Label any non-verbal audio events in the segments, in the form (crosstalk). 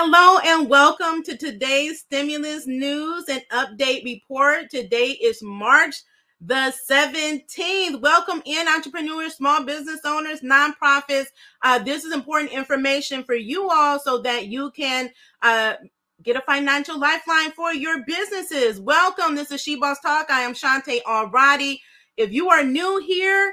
Hello and welcome to today's stimulus news and update report. Today is March the 17th. Welcome in, entrepreneurs, small business owners, nonprofits. Uh, this is important information for you all so that you can uh, get a financial lifeline for your businesses. Welcome. This is She Boss Talk. I am Shante Alradi. If you are new here,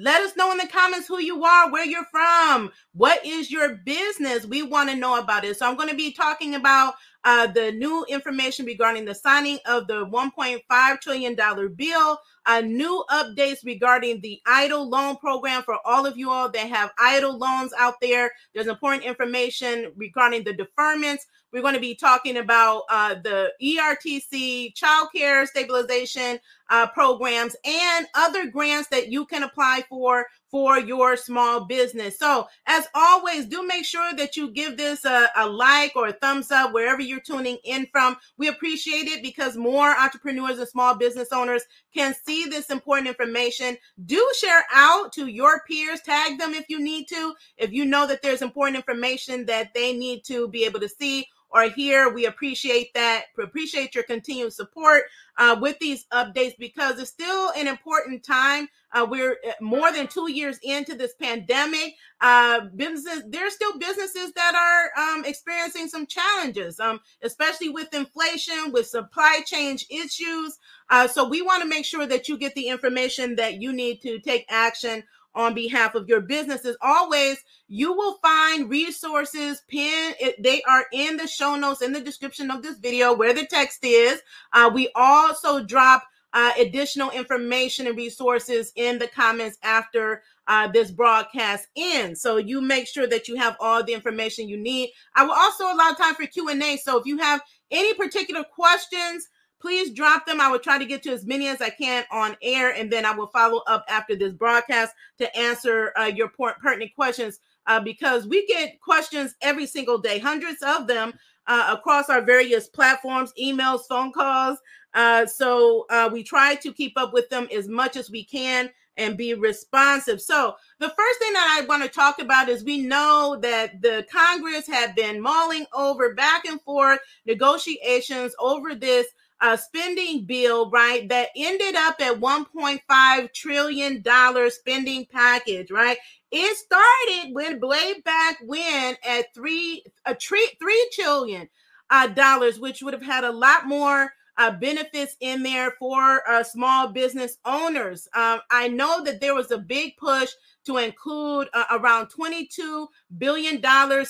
let us know in the comments who you are, where you're from, what is your business. We want to know about it. So I'm going to be talking about uh, the new information regarding the signing of the $1.5 trillion bill, uh, new updates regarding the EIDL loan program for all of you all that have EIDL loans out there. There's important information regarding the deferments. We're going to be talking about uh, the ERTC child care stabilization uh, programs and other grants that you can apply for for your small business. So, as always, do make sure that you give this a, a, like or a thumbs up wherever you're tuning in from. We appreciate it because more entrepreneurs and small business owners can see this important information. Do share out to your peers, tag them if you need to, if you know that there's important information that they need to be able to see or hear. We appreciate that. Appreciate your continued support uh, with these updates because it's still an important time. Uh, we're uh, more than two years into this pandemic. Uh, businesses, there's still businesses that are um, experiencing some challenges, um, especially with inflation, with supply chain issues. Uh, so we want to make sure that you get the information that you need to take action on behalf of your business. As always, you will find resources pin They are in the show notes in the description of this video where the text is. Uh, we also drop uh, additional information and resources in the comments after uh, this broadcast ends. So you make sure that you have all the information you need. I will also allow time for Q&A. So if you have any particular questions, please drop them. I will try to get to as many as I can on air, and then I will follow up after this broadcast to answer uh, your pertinent questions uh, because we get questions every single day, hundreds of them uh, across our various platforms, emails, phone calls. Uh, so uh, we try to keep up with them as much as we can and be responsive. So, the first thing that I want to talk about is we know that the Congress had been mulling over back and forth negotiations over this uh, spending bill, right, that ended up at 1.5 trillion dollar spending package, right? It started when way back when at three a three three trillion uh, dollars, which would have had a lot more uh, benefits in there for uh, small business owners. Um, I know that there was a big push to include uh, around $22 billion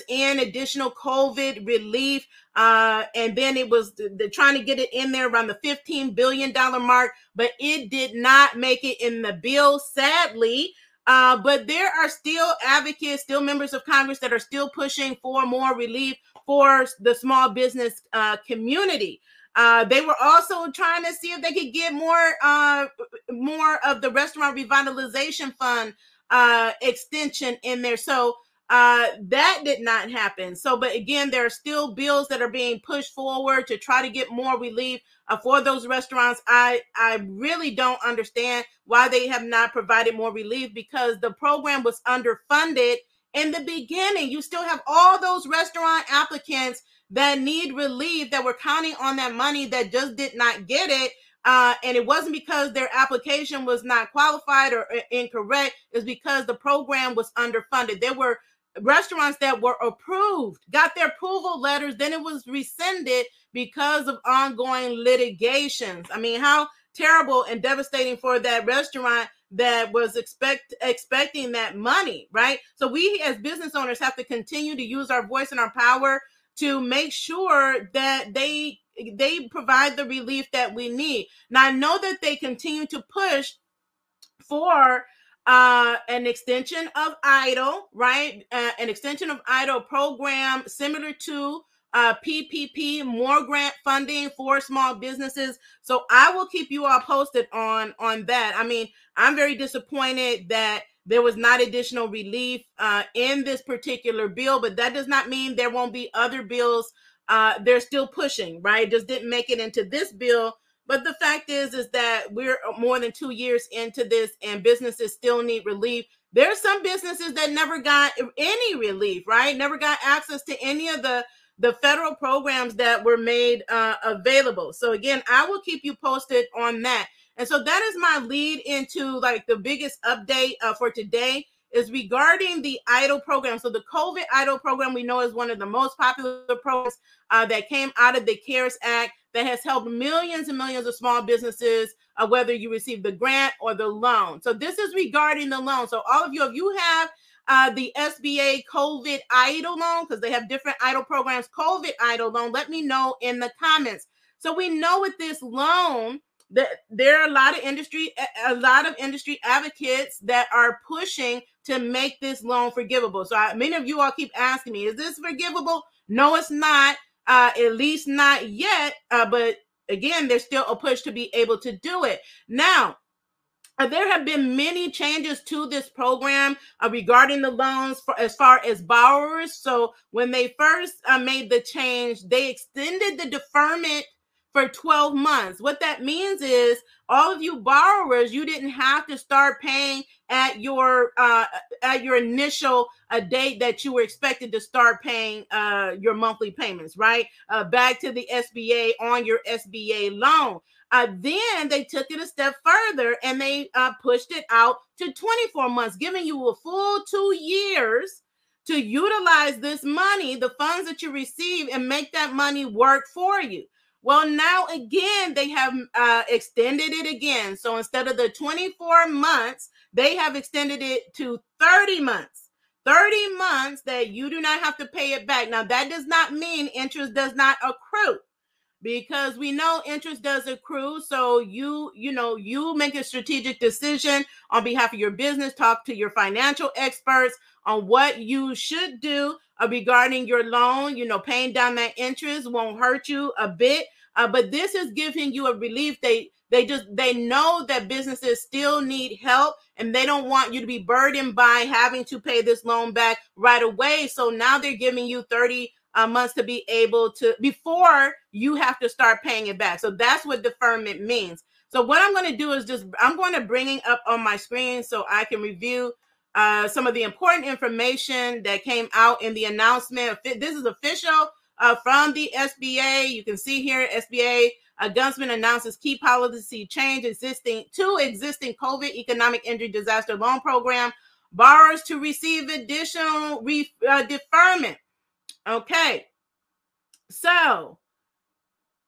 in additional COVID relief. Uh, and then it was the, the, trying to get it in there around the $15 billion mark, but it did not make it in the bill, sadly. Uh, but there are still advocates, still members of Congress that are still pushing for more relief for the small business uh, community. Uh, they were also trying to see if they could get more uh, more of the restaurant revitalization fund uh, extension in there. So uh, that did not happen. So, but again, there are still bills that are being pushed forward to try to get more relief uh, for those restaurants. I I really don't understand why they have not provided more relief because the program was underfunded in the beginning. You still have all those restaurant applicants that need relief that were counting on that money that just did not get it uh, and it wasn't because their application was not qualified or uh, incorrect. It's because the program was underfunded. There were restaurants that were approved, got their approval letters, then it was rescinded because of ongoing litigations. I mean, how terrible and devastating for that restaurant that was expect expecting that money, right? So we as business owners have to continue to use our voice and our power to make sure that they they provide the relief that we need. Now I know that they continue to push for uh, an extension of EIDL right? Uh, an extension of EIDL program similar to uh, PPP, more grant funding for small businesses. So I will keep you all posted on on that. I mean, I'm very disappointed that there was not additional relief uh, in this particular bill, but that does not mean there won't be other bills uh, they're still pushing, right? Just didn't make it into this bill. But the fact is, is that we're more than two years into this, and businesses still need relief. There's some businesses that never got any relief, right? Never got access to any of the the federal programs that were made uh, available. So again, I will keep you posted on that. And so that is my lead into like the biggest update uh, for today is regarding the EIDL program. So the COVID EIDL program we know is one of the most popular programs uh, that came out of the CARES Act that has helped millions and millions of small businesses, uh, whether you receive the grant or the loan. So this is regarding the loan. So all of you, if you have uh, the SBA COVID EIDL loan, because they have different EIDL programs, COVID EIDL loan, let me know in the comments. So we know with this loan, that there are a lot of industry a lot of industry advocates that are pushing to make this loan forgivable. So I, many of you all keep asking me is this forgivable? No it's not uh, at least not yet uh, but again there's still a push to be able to do it. Now uh, there have been many changes to this program uh, regarding the loans for as far as borrowers. So when they first uh, made the change, they extended the deferment for 12 months. What that means is all of you borrowers, you didn't have to start paying at your uh, at your initial uh, date that you were expected to start paying uh, your monthly payments, right? Uh, back to the SBA on your SBA loan. Uh, then they took it a step further and they uh, pushed it out to 24 months, giving you a full two years to utilize this money, the funds that you receive, and make that money work for you. Well, now again, they have uh, extended it again. So instead of the 24 months, they have extended it to 30 months. 30 months that you do not have to pay it back. Now, that does not mean interest does not accrue because we know interest does accrue so you you know you make a strategic decision on behalf of your business talk to your financial experts on what you should do uh, regarding your loan. You know, paying down that interest won't hurt you a bit. Uh, but this is giving you a relief. They they just they know that businesses still need help and they don't want you to be burdened by having to pay this loan back right away. So now they're giving you 30 uh, months to be able to before you have to start paying it back. So that's what deferment means. So what I'm going to do is just I'm going to bring it up on my screen so I can review uh, some of the important information that came out in the announcement. This is official uh, from the SBA. You can see here SBA uh, Guzman announces key policy change existing to existing COVID economic injury disaster loan program. Borrowers to receive additional re, uh, deferment. Okay, so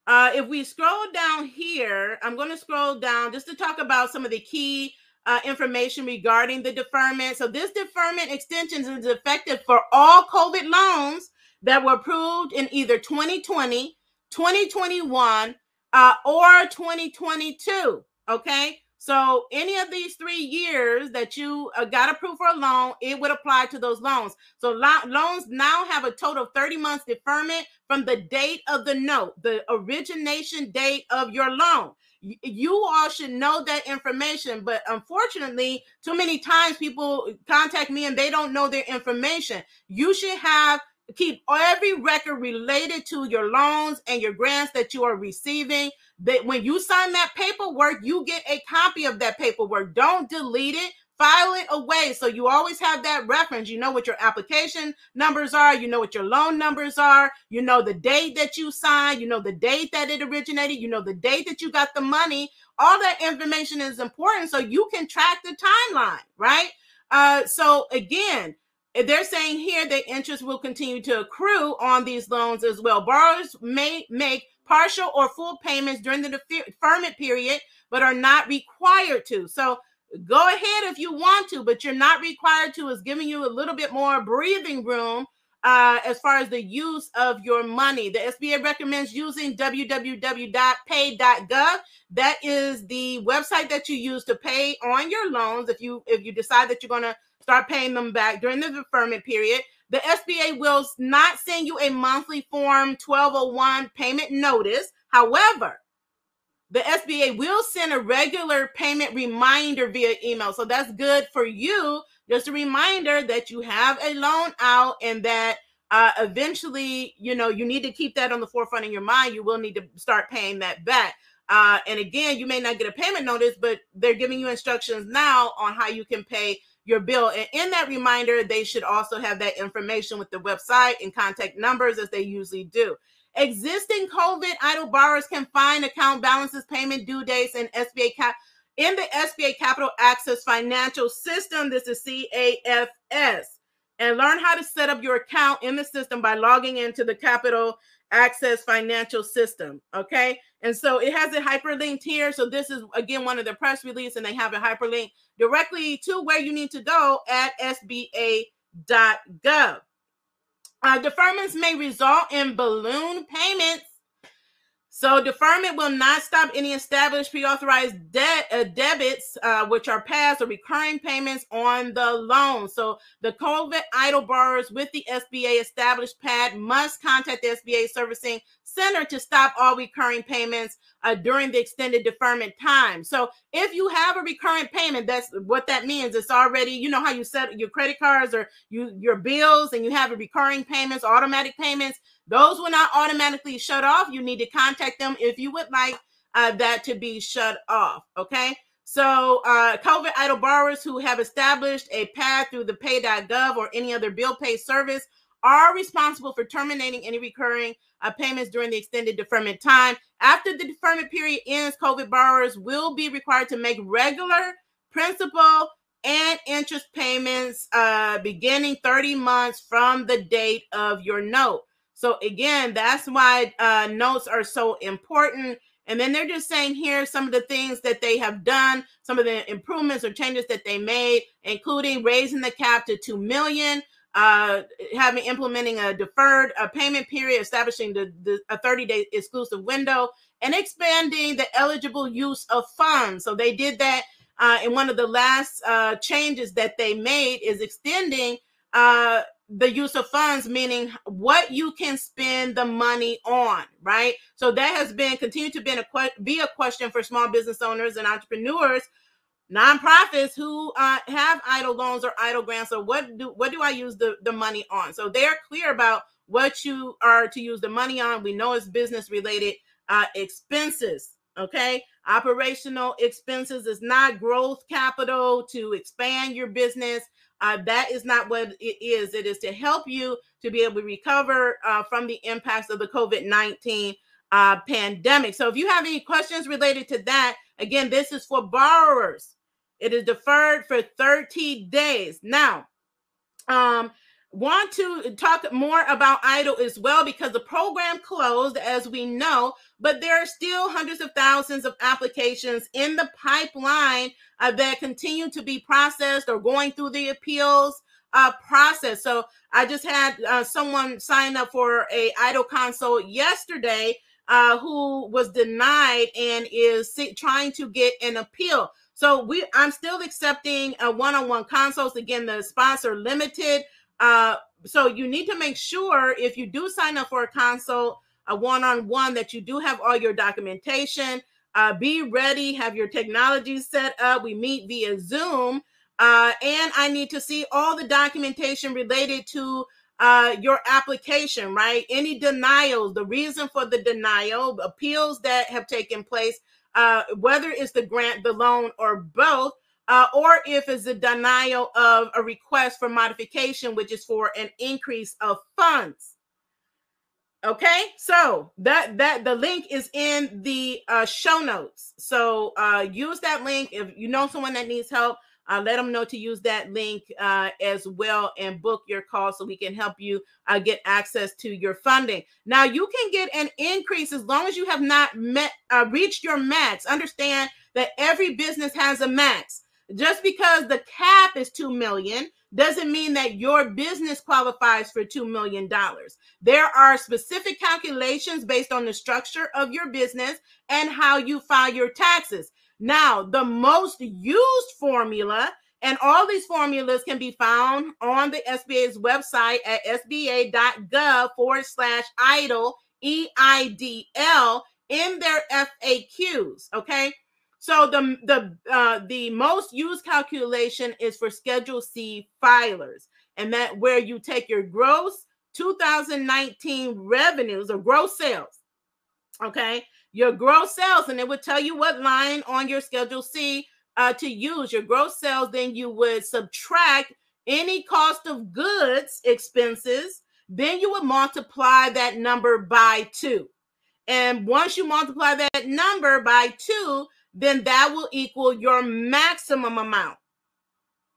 uh, if we scroll down here, I'm going to scroll down just to talk about some of the key uh, information regarding the deferment. So this deferment extension is effective for all COVID loans that were approved in either 2020, 2021, uh, or 2022. Okay. So any of these three years that you uh, got approved for a loan, it would apply to those loans. So lo- loans now have a total of 30 months deferment from the date of the note, the origination date of your loan you all should know that information but unfortunately too many times people contact me and they don't know their information you should have keep every record related to your loans and your grants that you are receiving. That when you sign that paperwork you get a copy of that paperwork. Don't delete it. File it away. So you always have that reference. You know what your application numbers are. You know what your loan numbers are. You know the date that you signed. You know the date that it originated. You know the date that you got the money. All that information is important so you can track the timeline right? Uh, so again they're saying here that interest will continue to accrue on these loans as well borrowers may make partial or full payments during the deferment period but are not required to so Go ahead if you want to, but you're not required to. Is giving you a little bit more breathing room uh, as far as the use of your money. The SBA recommends using www.pay.gov. That is the website that you use to pay on your loans if you if you decide that you're going to start paying them back during the deferment period. The SBA will not send you a monthly form 1201 payment notice. However, the SBA will send a regular payment reminder via email. So that's good for you. Just a reminder that you have a loan out and that uh, eventually, you know, you need to keep that on the forefront in your mind. You will need to start paying that back. Uh, and again, you may not get a payment notice, but they're giving you instructions now on how you can pay your bill. And in that reminder, they should also have that information with the website and contact numbers as they usually do. Existing COVID EIDL borrowers can find account balances, payment due dates, and SBA cap in the SBA Capital Access Financial System. This is CAFS. And learn how to set up your account in the system by logging into the Capital Access Financial System. Okay. And so it has it hyperlinked here. So this is again one of the press release, and they have a hyperlink directly to where you need to go at SBA.gov. Uh, deferments may result in balloon payments so deferment will not stop any established pre-authorized debt uh, debits, uh, which are past or recurring payments on the loan. So the COVID EIDL borrowers with the SBA established PAD must contact the SBA servicing center to stop all recurring payments uh, during the extended deferment time. So if you have a recurrent payment, that's what that means. It's already, you know how you set your credit cards or you your bills and you have a recurring payments, automatic payments. Those will not automatically shut off. You need to contact them if you would like uh, that to be shut off. Okay. So, uh, COVID EIDL borrowers who have established a PAD through the pay.gov or any other bill pay service are responsible for terminating any recurring uh, payments during the extended deferment time. After the deferment period ends, COVID borrowers will be required to make regular principal and interest payments uh, beginning 30 months from the date of your note. So, again, that's why uh, notes are so important. And then they're just saying here some of the things that they have done, some of the improvements or changes that they made, including raising the cap to 2 million uh, having implementing a deferred uh, payment period, establishing the, the a 30 day exclusive window, and expanding the eligible use of funds. So they did that. Uh, and one of the last uh, changes that they made is extending uh, the use of funds, meaning what you can spend the money on, right? So that has been continued to be a, be a question for small business owners and entrepreneurs nonprofits who uh, have EIDL loans or EIDL grants or what do what do i use the, the money on? So they're clear about what you are to use the money on. We know it's business related uh, expenses okay? Operational expenses is not growth capital to expand your business uh, that is not what it is. It is to help you to be able to recover uh, from the impacts of the covid-19 uh, pandemic. So if you have any questions related to that again this is for borrowers. It is deferred for 30 days. Now, um, want to talk more about EIDL as well because the program closed, as we know, but there are still hundreds of thousands of applications in the pipeline uh, that continue to be processed or going through the appeals uh, process. So I just had uh, someone sign up for a EIDL consult yesterday uh, who was denied and is trying to get an appeal. So we, I'm still accepting a one-on-one consults. Again, the sponsor limited. Uh, so you need to make sure if you do sign up for a consult, a one-on-one, that you do have all your documentation. Uh, be ready, have your technology set up. We meet via Zoom, uh, and I need to see all the documentation related to uh, your application, right? Any denials, the reason for the denial, appeals that have taken place, uh, whether it's the grant, the loan, or both, uh, or if it's a denial of a request for modification, which is for an increase of funds. Okay, so that that the link is in the uh, show notes. So uh, use that link if you know someone that needs help uh, let them know to use that link uh, as well and book your call so we can help you uh, get access to your funding. Now, you can get an increase as long as you have not met uh, reached your max. Understand that every business has a max. Just because the cap is 2 million doesn't mean that your business qualifies for $2 million. There are specific calculations based on the structure of your business and how you file your taxes. Now, the most used formula, and all these formulas can be found on the SBA's website at sba.gov forward slash EIDL, E I D L, in their FAQs. Okay. So the the uh, the most used calculation is for Schedule C filers, and that where you take your gross 2019 revenues or gross sales, okay, your gross sales, and it would tell you what line on your Schedule C uh, to use your gross sales, then you would subtract any cost of goods expenses, then you would multiply that number by two. And once you multiply that number by two, then that will equal your maximum amount.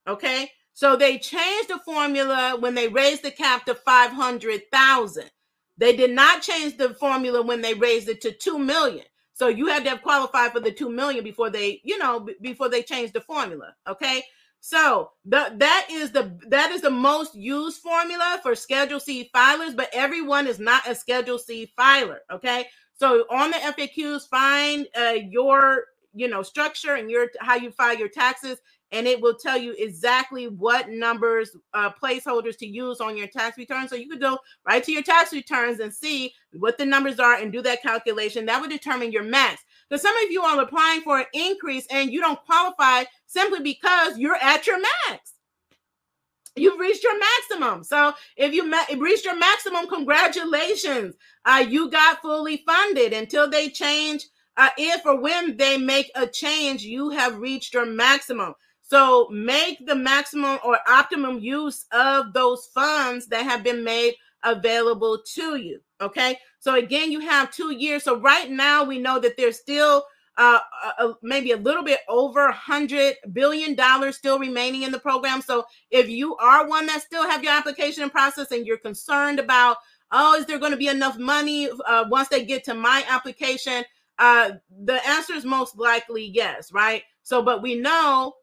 Okay. So they changed the formula when they raised the cap to 500,000. They did not change the formula when they raised it to 2 million. So you had to have qualified for the 2 million before they, you know, b- before they changed the formula, okay? So the, that is the that is the most used formula for Schedule C filers, but everyone is not a Schedule C filer. Okay, so on the FAQs, find uh, your you know structure and your how you file your taxes, and it will tell you exactly what numbers uh, placeholders to use on your tax return. So you could go right to your tax returns and see what the numbers are and do that calculation. That would determine your max. Because some of you are applying for an increase and you don't qualify simply because you're at your max. You've reached your maximum. So if you ma- reached your maximum, congratulations. Uh, you got fully funded until they change. Uh, if or when they make a change, you have reached your maximum. So make the maximum or optimum use of those funds that have been made available to you. Okay. So again, you have two years. So right now we know that there's still uh, maybe a little bit over a hundred billion dollars still remaining in the program. So if you are one that still have your application in process and you're concerned about, oh, is there going to be enough money uh, once they get to my application? Uh, the answer is most likely yes, right? So, but we know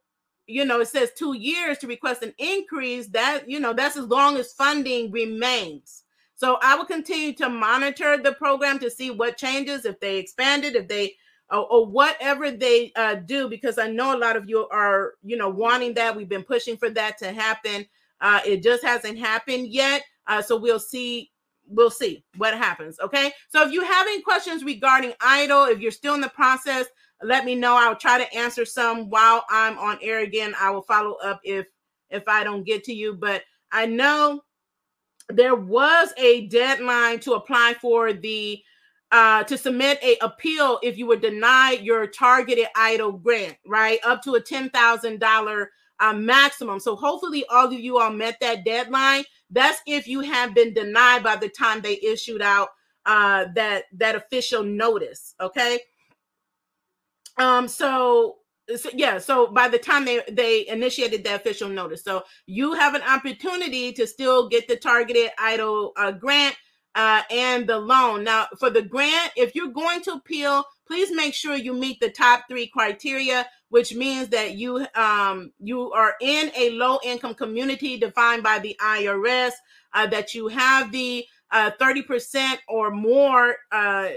you know, it says two years to request an increase. That, you know, that's as long as funding remains. So I will continue to monitor the program to see what changes, if they expand it, if they, or, or whatever they uh, do, because I know a lot of you are, you know, wanting that. We've been pushing for that to happen. Uh, it just hasn't happened yet. Uh, so we'll see. We'll see what happens. Okay. So if you have any questions regarding EIDL, if you're still in the process, let me know. I'll try to answer some while I'm on air again. I will follow up if if I don't get to you, but I know there was a deadline to apply for the uh, to submit a appeal if you were denied your targeted EIDL grant, right? Up to a ten thousand dollar uh, maximum. So hopefully all of you all met that deadline. That's if you have been denied by the time they issued out uh, that that official notice. Okay. Um, so, so yeah, so by the time they they initiated the official notice, so you have an opportunity to still get the targeted EIDL uh, grant uh, and the loan. Now, for the grant, if you're going to appeal, please make sure you meet the top three criteria, which means that you um, you are in a low income community defined by the IRS, uh, that you have the uh, 30% or more uh,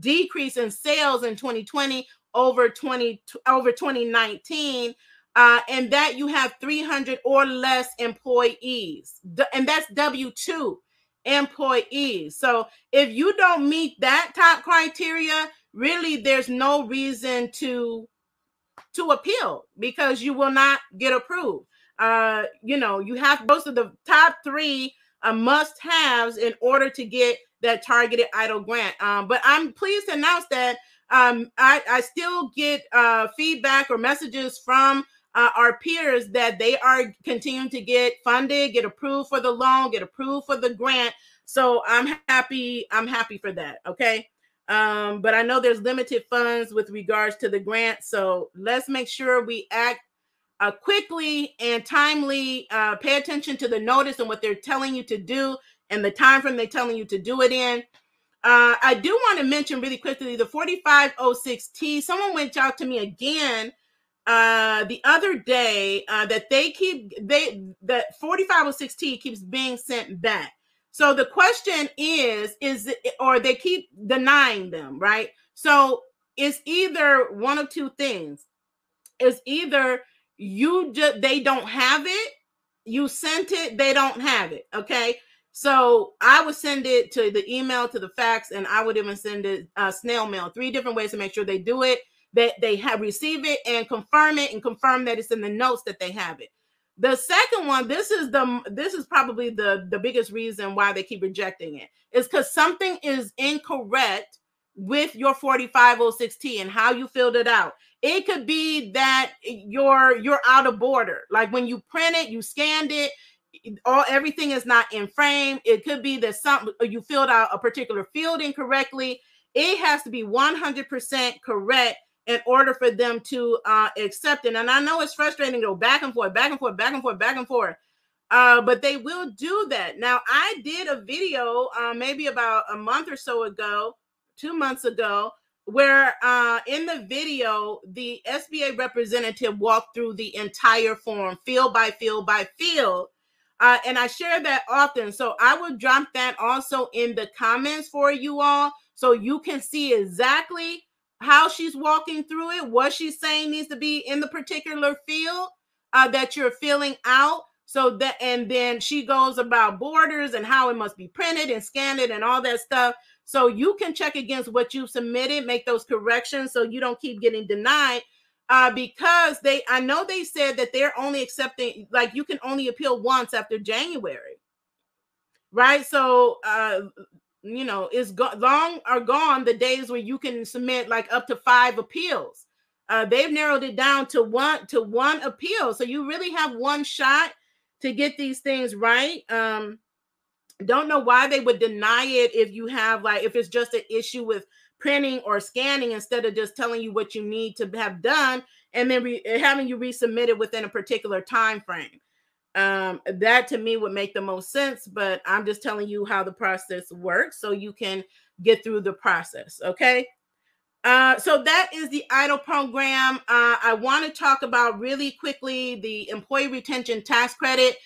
decrease in sales in 2020 over 20 over 2019 uh, and that you have 300 or less employees. And that's w2 employees. So if you don't meet that top criteria really there's no reason to to appeal because you will not get approved uh you know you have most of the top three uh, must haves in order to get that targeted EIDL grant um, but i'm pleased to announce that um, I, I still get uh, feedback or messages from uh, our peers that they are continuing to get funded, get approved for the loan, get approved for the grant. So I'm happy. I'm happy for that. Okay. Um, but I know there's limited funds with regards to the grant. So let's make sure we act uh, quickly and timely. Uh, pay attention to the notice and what they're telling you to do and the time frame they're telling you to do it in. Uh, I do want to mention really quickly the 4506T. Someone went out to me again uh, the other day uh, that they keep they that 4506T keeps being sent back. So the question is, is or they keep denying them, right? So it's either one of two things. It's either you just they don't have it, you sent it, they don't have it. Okay. So I would send it to the email, to the fax, and I would even send it uh, snail mail. Three different ways to make sure they do it, that they have receive it and confirm it, and confirm that it's in the notes that they have it. The second one, this is the this is probably the the biggest reason why they keep rejecting it, is because something is incorrect with your 4506T and how you filled it out. It could be that you're you're out of border. Like when you print it, you scanned it, all everything is not in frame. It could be that some you filled out a particular field incorrectly. It has to be 100% correct in order for them to uh, accept it. And I know it's frustrating to go back and forth, back and forth, back and forth, back and forth. Uh, but they will do that. Now, I did a video uh, maybe about a month or so ago, two months ago, where uh, in the video, the SBA representative walked through the entire form, field by field by field. Uh, and I share that often. So I will drop that also in the comments for you all so you can see exactly how she's walking through it, what she's saying needs to be in the particular field uh, that you're filling out. So that, and then she goes about borders and how it must be printed and scanned and all that stuff. So you can check against what you've submitted, make those corrections so you don't keep getting denied. Uh, because they, I know they said that they're only accepting, like you can only appeal once after January, right? So uh, you know, is go- long are gone the days where you can submit like up to five appeals. Uh, they've narrowed it down to one to one appeal, so you really have one shot to get these things right. Um, don't know why they would deny it if you have like if it's just an issue with printing or scanning instead of just telling you what you need to have done and then re- having you resubmit it within a particular time frame um that to me would make the most sense but i'm just telling you how the process works so you can get through the process okay? Uh so that is the EIDL program. Uh i want to talk about really quickly the employee retention tax credit.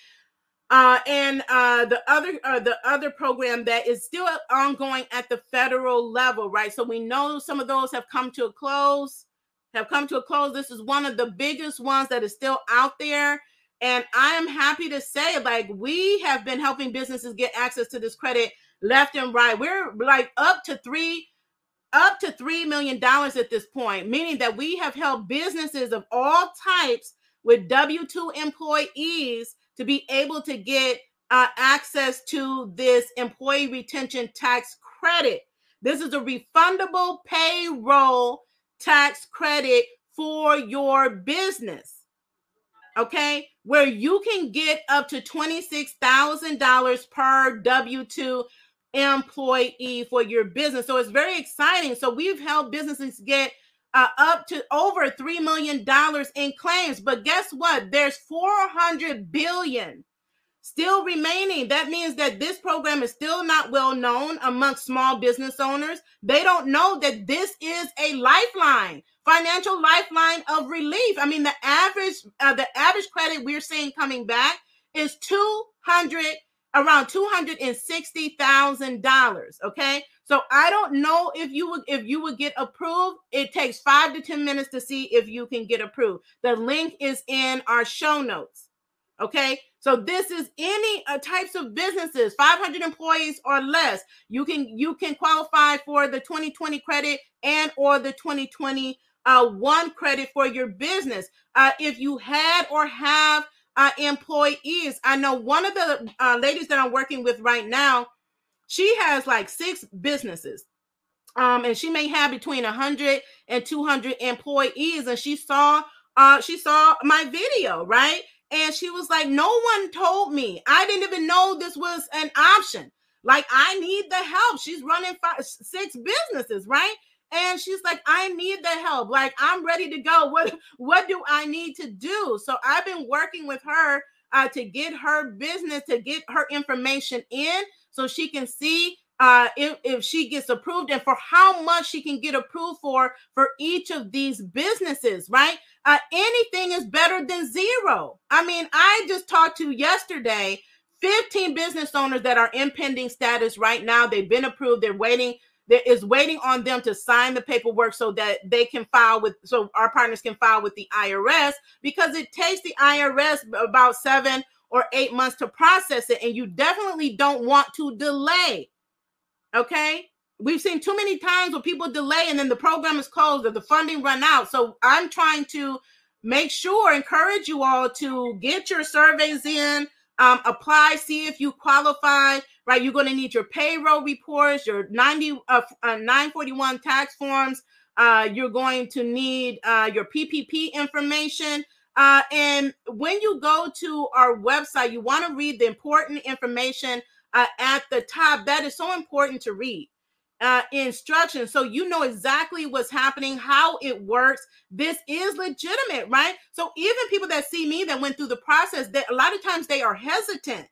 Uh and uh the other uh the other program that is still ongoing at the federal level right? So we know some of those have come to a close have come to a close. This is one of the biggest ones that is still out there and I am happy to say, like, we have been helping businesses get access to this credit left and right. We're like up to three, up to three million dollars at this point, meaning that we have helped businesses of all types with W 2 employees to be able to get uh, access to this employee retention tax credit. This is a refundable payroll tax credit for your business okay, where you can get up to $26,000 per W 2 employee for your business. So it's very exciting. So we've helped businesses get uh, up to over $3 million in claims. But guess what? There's 400 billion still remaining. That means that this program is still not well known amongst small business owners. They don't know that this is a lifeline, financial lifeline of relief. I mean, the average uh, the average credit we're seeing coming back is 200 around $260,000, okay? So I don't know if you would if you would get approved. It takes 5 to 10 minutes to see if you can get approved. The link is in our show notes. Okay? So this is any uh, types of businesses, 500 employees or less. You can you can qualify for the 2020 credit and or the 2020 uh, one credit for your business. Uh, if you had or have uh, employees, I know one of the uh, ladies that I'm working with right now, she has like six businesses. Um, and she may have between 100 and 200 employees, and she saw uh, she saw my video, right? And she was like, No one told me. I didn't even know this was an option. Like, I need the help. She's running five, six businesses, right? And she's like, I need the help. Like, I'm ready to go. What what do I need to do? So I've been working with her uh, to get her business, to get her information in so she can see uh, if, if she gets approved and for how much she can get approved for for each of these businesses, right? Uh, anything is better than zero. I mean, I just talked to yesterday 15 business owners that are in pending status right now. They've been approved. They're waiting. There is waiting on them to sign the paperwork so that they can file with, so our partners can file with the IRS because it takes the IRS about seven or eight months to process it. And you definitely don't want to delay Okay. We've seen too many times where people delay and then the program is closed or the funding run out. So I'm trying to make sure, encourage you all to get your surveys in, um, apply, see if you qualify. Right? You're going to need your payroll reports, your 90 uh, uh, 941 tax forms. Uh, you're going to need uh, your PPP information. Uh, and when you go to our website, you want to read the important information uh, at the top. That is so important to read uh, instructions so you know exactly what's happening, how it works. This is legitimate, right? So even people that see me that went through the process, that a lot of times they are hesitant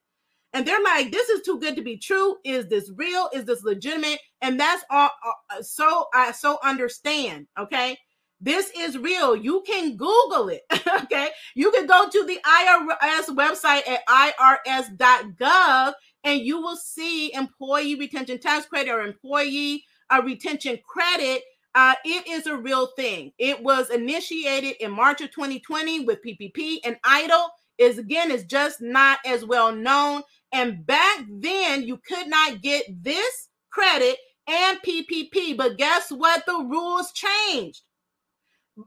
and they're like, "This is too good to be true. Is this real? Is this legitimate?" And that's all. Uh, so I so understand. Okay. This is real. You can Google it. (laughs) okay. You can go to the IRS website at irs.gov and you will see employee retention tax credit or employee uh, retention credit. Uh, it is a real thing. It was initiated in March of 2020 with PPP, and IDLE is again is just not as well known. And back then, you could not get this credit and PPP. But guess what? The rules changed.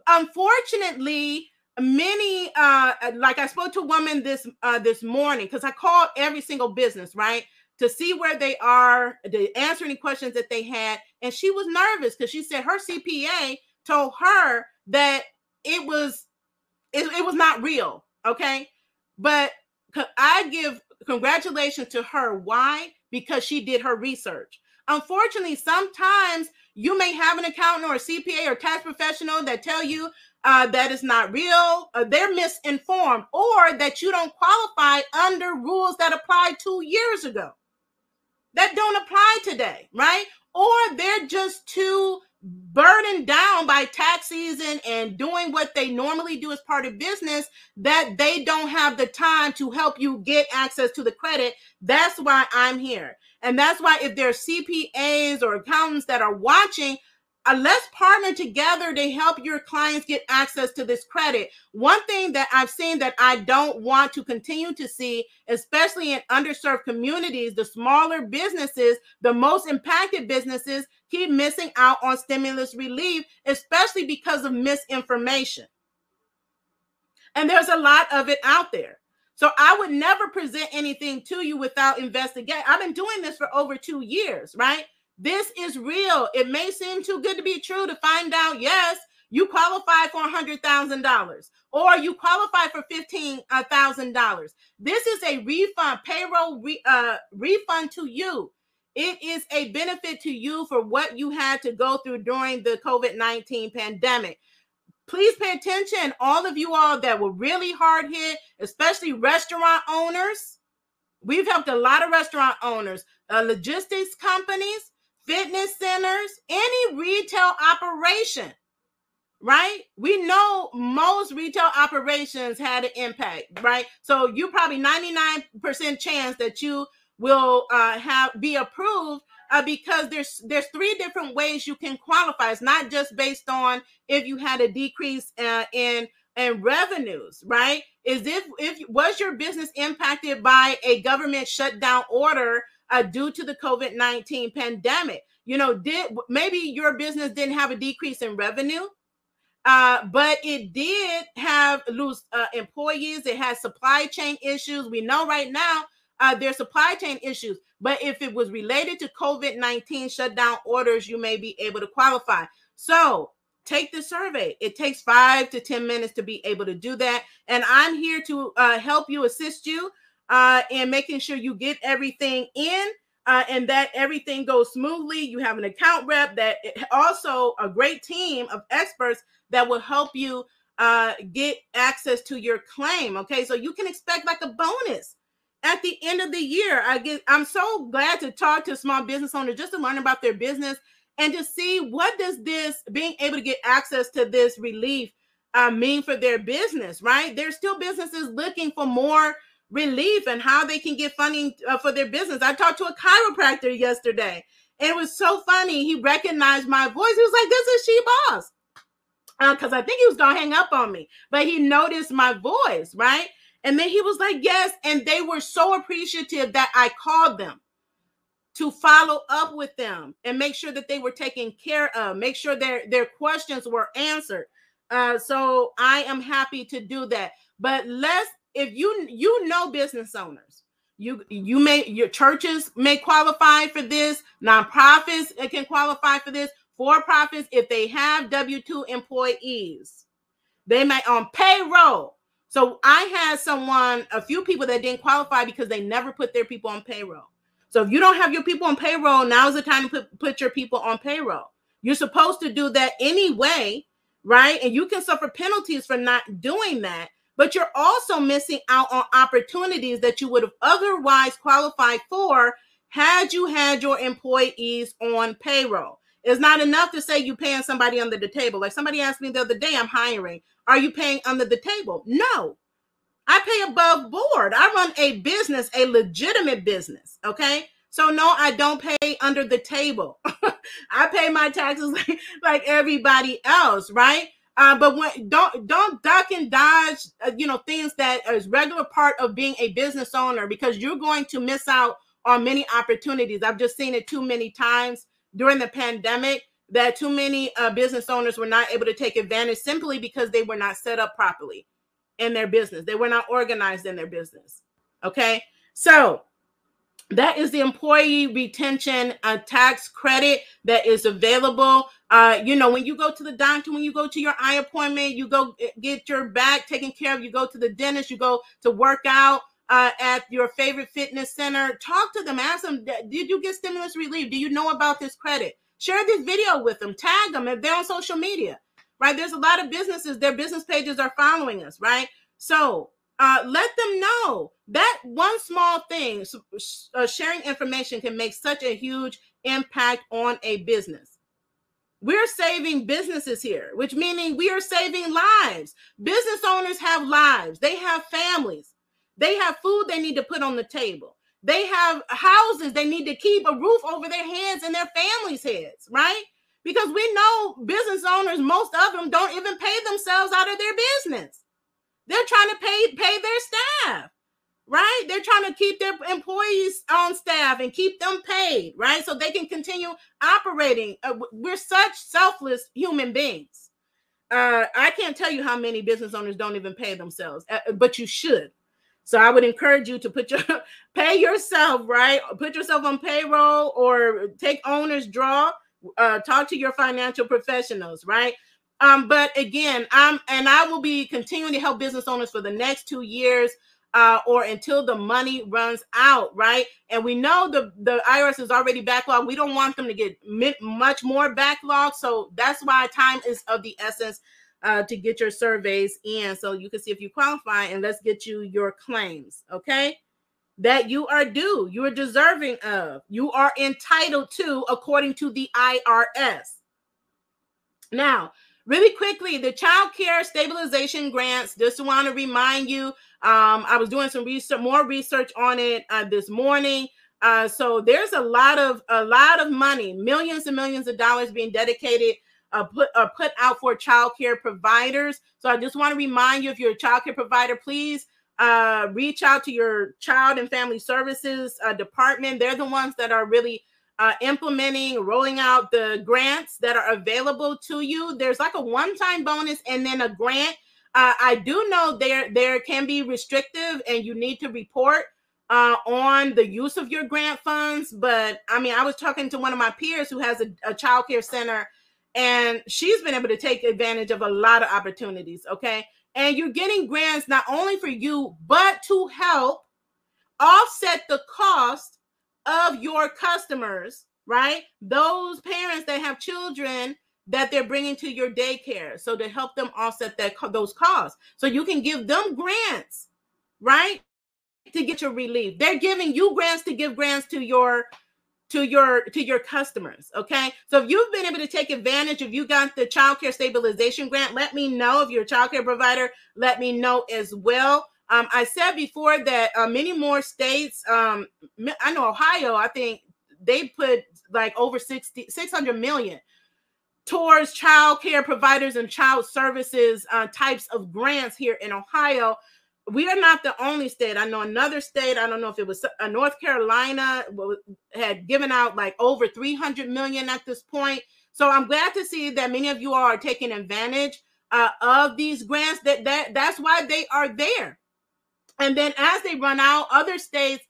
Unfortunately, many uh like i spoke to a woman this uh this morning because i called every single business right to see where they are to answer any questions that they had and she was nervous because she said her cpa told her that it was it, it was not real okay but i give congratulations to her. Why? Because she did her research. Unfortunately sometimes you may have an accountant or cpa or tax professional that tell you uh, that is not real, uh, they're misinformed, or that you don't qualify under rules that applied two years ago that don't apply today, right? Or they're just too burdened down by tax season and doing what they normally do as part of business that they don't have the time to help you get access to the credit. That's why I'm here. And that's why if there are CPAs or accountants that are watching, uh, let's partner together to help your clients get access to this credit. One thing that I've seen that I don't want to continue to see, especially in underserved communities, the smaller businesses, the most impacted businesses keep missing out on stimulus relief, especially because of misinformation. And there's a lot of it out there. So I would never present anything to you without investigating. I've been doing this for over two years, right? This is real. It may seem too good to be true to find out, yes, you qualify for $100,000 or you qualify for $15,000. This is a refund, payroll re, uh, refund to you. It is a benefit to you for what you had to go through during the COVID 19 pandemic. Please pay attention, all of you all that were really hard hit, especially restaurant owners. We've helped a lot of restaurant owners, uh, logistics companies, fitness centers, any retail operation, right? We know most retail operations had an impact, right? So you probably 99% chance that you will uh, have be approved uh, because there's there's three different ways you can qualify. It's not just based on if you had a decrease uh, in in revenues, right? Is if if was your business impacted by a government shutdown order uh, due to the COVID 19 pandemic. You know, did maybe your business didn't have a decrease in revenue, uh, but it did have lose uh, employees. It has supply chain issues. We know right now uh, there's supply chain issues. But if it was related to COVID 19 shutdown orders, you may be able to qualify. So take the survey. It takes five to 10 minutes to be able to do that. And I'm here to uh, help you, assist you uh, and making sure you get everything in uh, and that everything goes smoothly. You have an account rep that also a great team of experts that will help you uh, get access to your claim. Okay, so you can expect like a bonus at the end of the year. I get. I'm so glad to talk to small business owners just to learn about their business and to see what does this being able to get access to this relief uh, mean for their business. Right? There's still businesses looking for more relief and how they can get funding uh, for their business. I talked to a chiropractor yesterday. And it was so funny. He recognized my voice. He was like, "This is She Boss," because uh, I think he was gonna hang up on me, but he noticed my voice, right? And then he was like, "Yes," and they were so appreciative that I called them to follow up with them and make sure that they were taken care of, make sure their their questions were answered. Uh, so I am happy to do that. But let's if you you know business owners You you may your churches may qualify for this. Nonprofits can qualify for this. For profits, if they have W two employees, they may on payroll. So I had someone, a few people that didn't qualify because they never put their people on payroll. So if you don't have your people on payroll, now's the time to put, put your people on payroll. You're supposed to do that anyway, right? And you can suffer penalties for not doing that, but you're also missing out on opportunities that you would have otherwise qualified for had you had your employees on payroll. It's not enough to say you paying somebody under the table. Like somebody asked me the other day, I'm hiring. Are you paying under the table? No. I pay above board. I run a business, a legitimate business. Okay. So no, I don't pay under the table. (laughs) I pay my taxes like, (laughs) like everybody else, right? Uh, but when don't don't duck and dodge, uh, you know, things that is regular part of being a business owner because you're going to miss out on many opportunities. I've just seen it too many times during the pandemic that too many uh, business owners were not able to take advantage simply because they were not set up properly in their business. They were not organized in their business. Okay. So that is the employee retention uh, tax credit that is available. Uh, you know, when you go to the doctor, when you go to your eye appointment, you go get your back taken care of, you go to the dentist, you go to work out uh, at your favorite fitness center. Talk to them, ask them, did you get stimulus relief? Do you know about this credit? Share this video with them, tag them if they're on social media, right? There's a lot of businesses, their business pages are following us, right? So uh, let them know that one small thing, uh, sharing information can make such a huge impact on a business. We're saving businesses here, which meaning we are saving lives. Business owners have lives, they have families, they have food they need to put on the table. They have houses they need to keep a roof over their heads and their families' heads, right? Because we know business owners, most of them don't even pay themselves out of their business. They're trying to pay pay their staff, right? They're trying to keep their employees on staff and keep them paid, right? So they can continue operating. Uh, we're such selfless human beings. Uh, I can't tell you how many business owners don't even pay themselves, uh, but you should. So I would encourage you to put your (laughs) pay yourself, right? Put yourself on payroll or take owner's draw. Uh, talk to your financial professionals, right? Um, but again, I'm and I will be continuing to help business owners for the next two years. Uh, or until the money runs out, right? And we know the the IRS is already backlogged. We don't want them to get much more backlog, so that's why time is of the essence uh, to get your surveys in so you can see if you qualify and let's get you your claims, okay? That you are due, you are deserving of, you are entitled to according to the IRS. Now, really quickly, the child care stabilization grants, just want to remind you, um, I was doing some research, more research on it uh, this morning. Uh, so there's a lot of a lot of money, millions and millions of dollars being dedicated uh, put uh, put out for child care providers. So I just want to remind you, if you're a child care provider, please uh, reach out to your child and family services uh, department. They're the ones that are really uh, implementing, rolling out the grants that are available to you. There's like a one-time bonus and then a grant. Uh, I do know there there can be restrictive, and you need to report uh, on the use of your grant funds. But I mean, I was talking to one of my peers who has a, a child care center and she's been able to take advantage of a lot of opportunities. Okay. And you're getting grants not only for you, but to help offset the cost of your customers, right? Those parents that have children that they're bringing to your daycare. So to help them offset that those costs. So you can give them grants, right? To get your relief. They're giving you grants to give grants to your to your to your customers okay so if you've been able to take advantage if you got the child care stabilization grant let me know if you're a child care provider let me know as well um, i said before that uh, many more states um, i know ohio i think they put like over 60 600 million towards child care providers and child services uh, types of grants here in ohio we are not the only state. I know another state. I don't know if it was uh, North Carolina had given out like over 300 million at this point. So I'm glad to see that many of you are taking advantage uh, of these grants. That that that's why they are there. And then as they run out, other states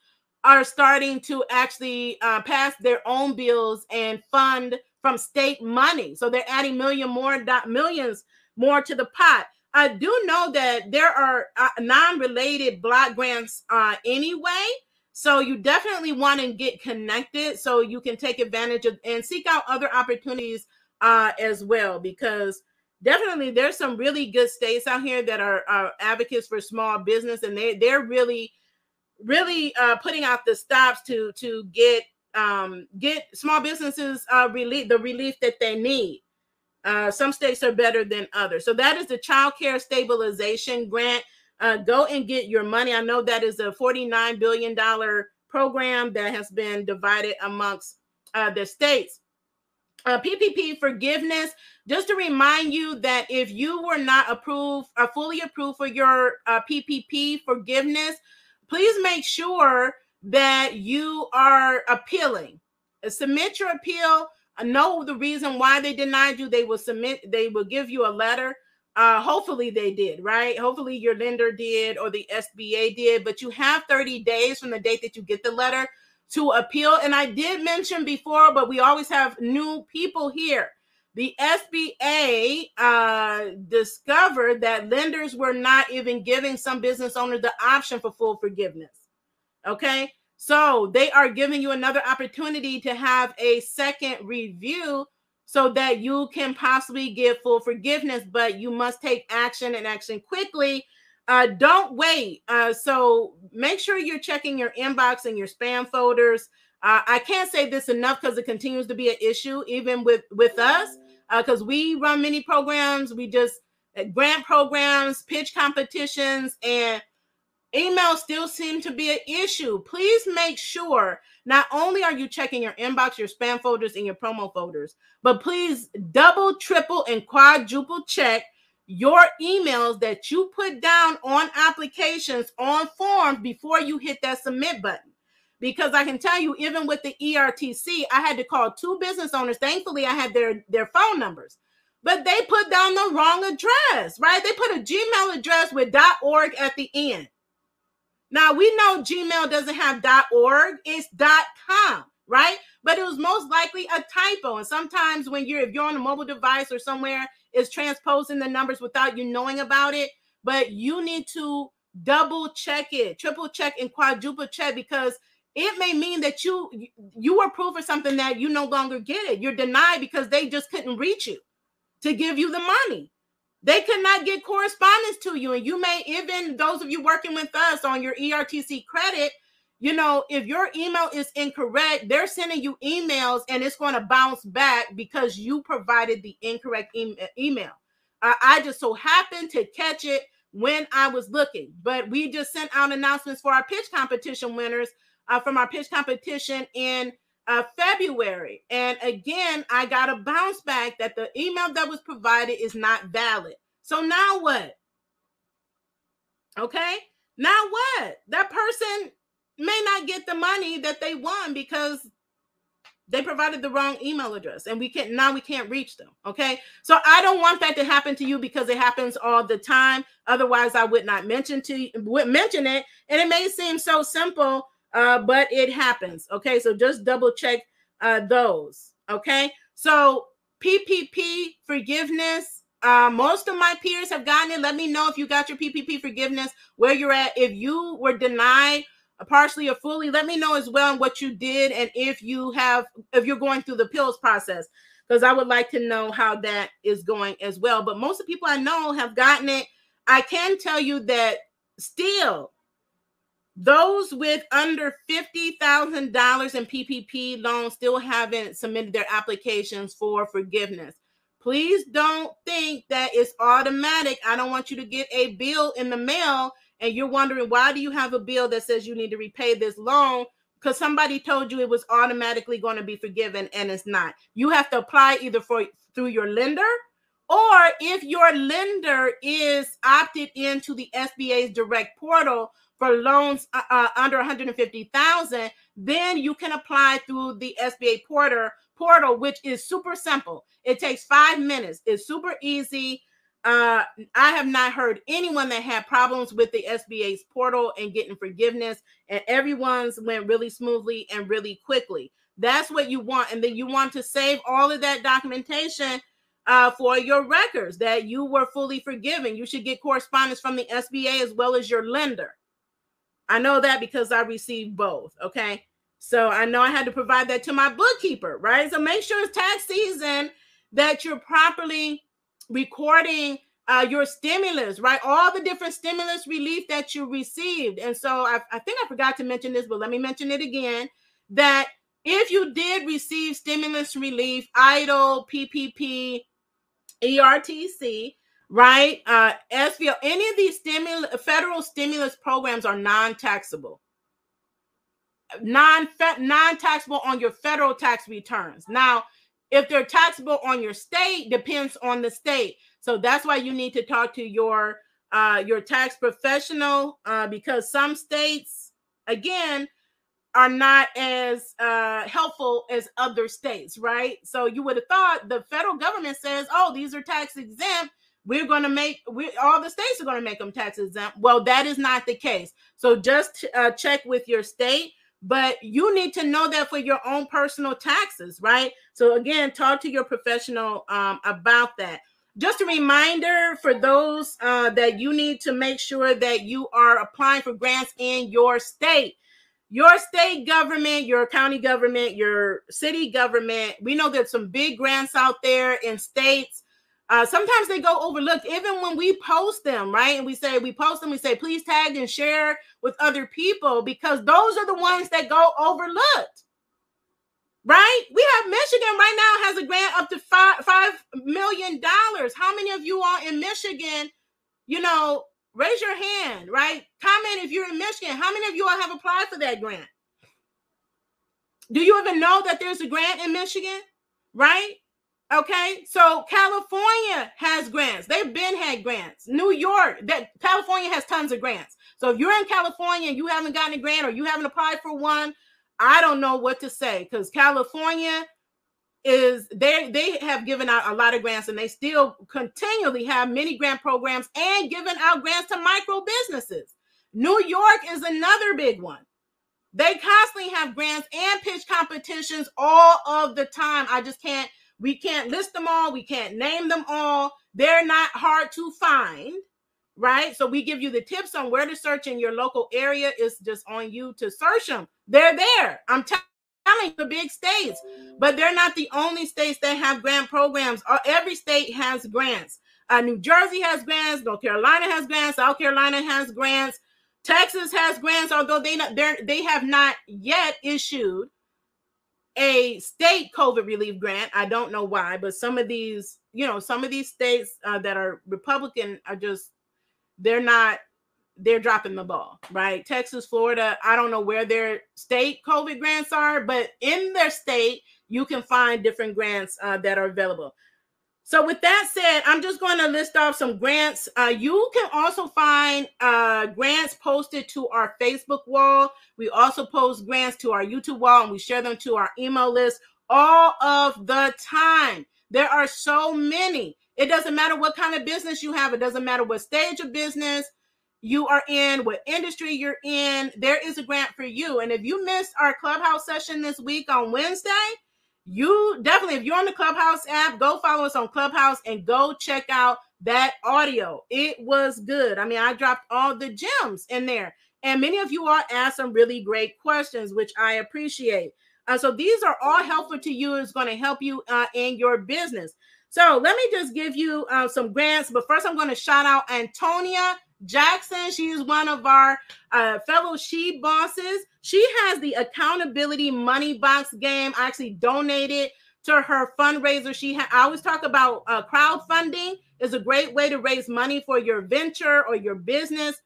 are starting to actually uh, pass their own bills and fund from state money. So they're adding million more millions more to the pot. I do know that there are uh, non-related block grants uh, anyway. So you definitely want to get connected so you can take advantage of and seek out other opportunities uh, as well because definitely there's some really good states out here that are, are advocates for small business and they they're really really uh, putting out the stops to to get um, get small businesses uh, relief the relief that they need. Uh, some states are better than others. So that is the child care stabilization grant. Uh, go and get your money. I know that is a $49 billion program that has been divided amongst uh, the states. Uh, PPP forgiveness, just to remind you that if you were not approved, uh, fully approved for your uh, PPP forgiveness, please make sure that you are appealing. Submit your appeal. Know the reason why they denied you. They will submit, they will give you a letter. Uh, hopefully they did, right? Hopefully your lender did or the SBA did, but you have 30 days from the date that you get the letter to appeal. And I did mention before, but we always have new people here. The SBA uh, discovered that lenders were not even giving some business owners the option for full forgiveness. Okay. So they are giving you another opportunity to have a second review so that you can possibly get full forgiveness, but you must take action and action quickly. Uh, don't wait. Uh, so make sure you're checking your inbox and your spam folders. Uh, I can't say this enough because it continues to be an issue, even with with us, because uh, we run many programs. We just uh, grant programs, pitch competitions, and emails still seem to be an issue. Please make sure not only are you checking your inbox, your spam folders, and your promo folders, but please double, triple, and quadruple check your emails that you put down on applications on forms before you hit that submit button. Because I can tell you, even with the ERTC, I had to call two business owners. Thankfully, I had their, their phone numbers, but they put down the wrong address, right? They put a Gmail address with .org at the end. Now we know Gmail doesn't have .org, it's .com, right? But it was most likely a typo. And sometimes when you're if you're on a mobile device or somewhere, it's transposing the numbers without you knowing about it. But you need to double check it, triple check, and quadruple check because it may mean that you you were approved for something that you no longer get it. You're denied because they just couldn't reach you to give you the money. They could not get correspondence to you. And you may, even those of you working with us on your ERTC credit, you know, if your email is incorrect, they're sending you emails and it's going to bounce back because you provided the incorrect e- email. Uh, I just so happened to catch it when I was looking, but we just sent out announcements for our pitch competition winners uh, from our pitch competition in uh, February. And again, I got a bounce back that the email that was provided is not valid. So now what? Okay. Now what? That person may not get the money that they won because they provided the wrong email address and we can't now we can't reach them okay so i don't want that to happen to you because it happens all the time otherwise i would not mention to you would mention it and it may seem so simple uh, but it happens. Okay, so just double check uh, those. Okay, so PPP forgiveness. Uh, most of my peers have gotten it. Let me know if you got your PPP forgiveness, where you're at. If you were denied partially or fully, let me know as well what you did, and if you have, if you're going through the pills process, because I would like to know how that is going as well. But most of the people I know have gotten it. I can tell you that still those with under $50,000 in PPP loans still haven't submitted their applications for forgiveness. Please don't think that it's automatic. I don't want you to get a bill in the mail and you're wondering why do you have a bill that says you need to repay this loan because somebody told you it was automatically going to be forgiven and it's not. You have to apply either for through your lender or if your lender is opted into the SBA's direct portal for loans uh, uh under 150,000, then you can apply through the SBA portal portal, which is super simple. It takes five minutes. It's super easy. Uh, I have not heard anyone that had problems with the SBA's portal and getting forgiveness, and everyone's went really smoothly and really quickly. That's what you want, and then you want to save all of that documentation uh, for your records that you were fully forgiven. You should get correspondence from the SBA as well as your lender. I know that because I received both. Okay. So I know I had to provide that to my bookkeeper, right? So make sure it's tax season that you're properly recording uh, your stimulus, right? All the different stimulus relief that you received. And so I, I think I forgot to mention this, but let me mention it again that if you did receive stimulus relief, EIDL, PPP, ERTC, right? Uh, SVO, any of these stimulus, federal stimulus programs are non-taxable. Non non-taxable on your federal tax returns. Now, if they're taxable on your state, depends on the state. So that's why you need to talk to your uh, your tax professional uh, because some states, again, are not as uh, helpful as other states, right? So you would have thought the federal government says, "Oh, these are tax exempt. We're going to make we all the states are going to make them tax exempt." Well, that is not the case. So just uh, check with your state, but you need to know that for your own personal taxes, right? So again, talk to your professional um, about that. Just a reminder for those uh, that you need to make sure that you are applying for grants in your state your state government, your county government, your city government. We know there's some big grants out there in states. Uh, sometimes they go overlooked, even when we post them, right? And we say we post them, we say please tag and share with other people because those are the ones that go overlooked, right? We have Michigan right now has a grant up to five five million dollars. How many of you are in Michigan? You know, Raise your hand, right? Comment if you're in Michigan. How many of you all have applied for that grant? Do you even know that there's a grant in Michigan? Right? Okay, so California has grants. They've been had grants. New York, that California has tons of grants. So if you're in California and you haven't gotten a grant or you haven't applied for one, I don't know what to say because California is they they have given out a lot of grants and they still continually have many grant programs and giving out grants to micro businesses. New York is another big one. They constantly have grants and pitch competitions all of the time. I just can't we can't list them all, we can't name them all. They're not hard to find, right? So we give you the tips on where to search in your local area. It's just on you to search them. They're there. I'm telling the big states, but they're not the only states that have grant programs. Uh, every state has grants. Uh, New Jersey has grants. North Carolina has grants. South Carolina has grants. Texas has grants, although they not, they have not yet issued a state COVID relief grant. I don't know why, but some of these, you know, some of these states uh, that are Republican are just they're not they're dropping the ball, right? Texas, Florida, I don't know where their state COVID grants are, but in their state, you can find different grants uh, that are available. So, with that said, I'm just going to list off some grants. Uh, you can also find uh, grants posted to our Facebook wall. We also post grants to our YouTube wall and we share them to our email list all of the time. There are so many. It doesn't matter what kind of business you have, it doesn't matter what stage of business you are in, what industry you're in, there is a grant for you. And if you missed our Clubhouse session this week on Wednesday, you definitely, if you're on the Clubhouse app, go follow us on Clubhouse and go check out that audio. It was good. I mean, I dropped all the gems in there. And many of you all asked some really great questions, which I appreciate. Uh, so these are all helpful to you. It's going to help you uh, in your business. So let me just give you uh, some grants. But first, I'm going to shout out Antonia Jackson. She is one of our uh, fellow She Bosses. She has the accountability money box game. I actually donated to her fundraiser. She ha- I always talk about uh, crowdfunding is a great way to raise money for your venture or your business.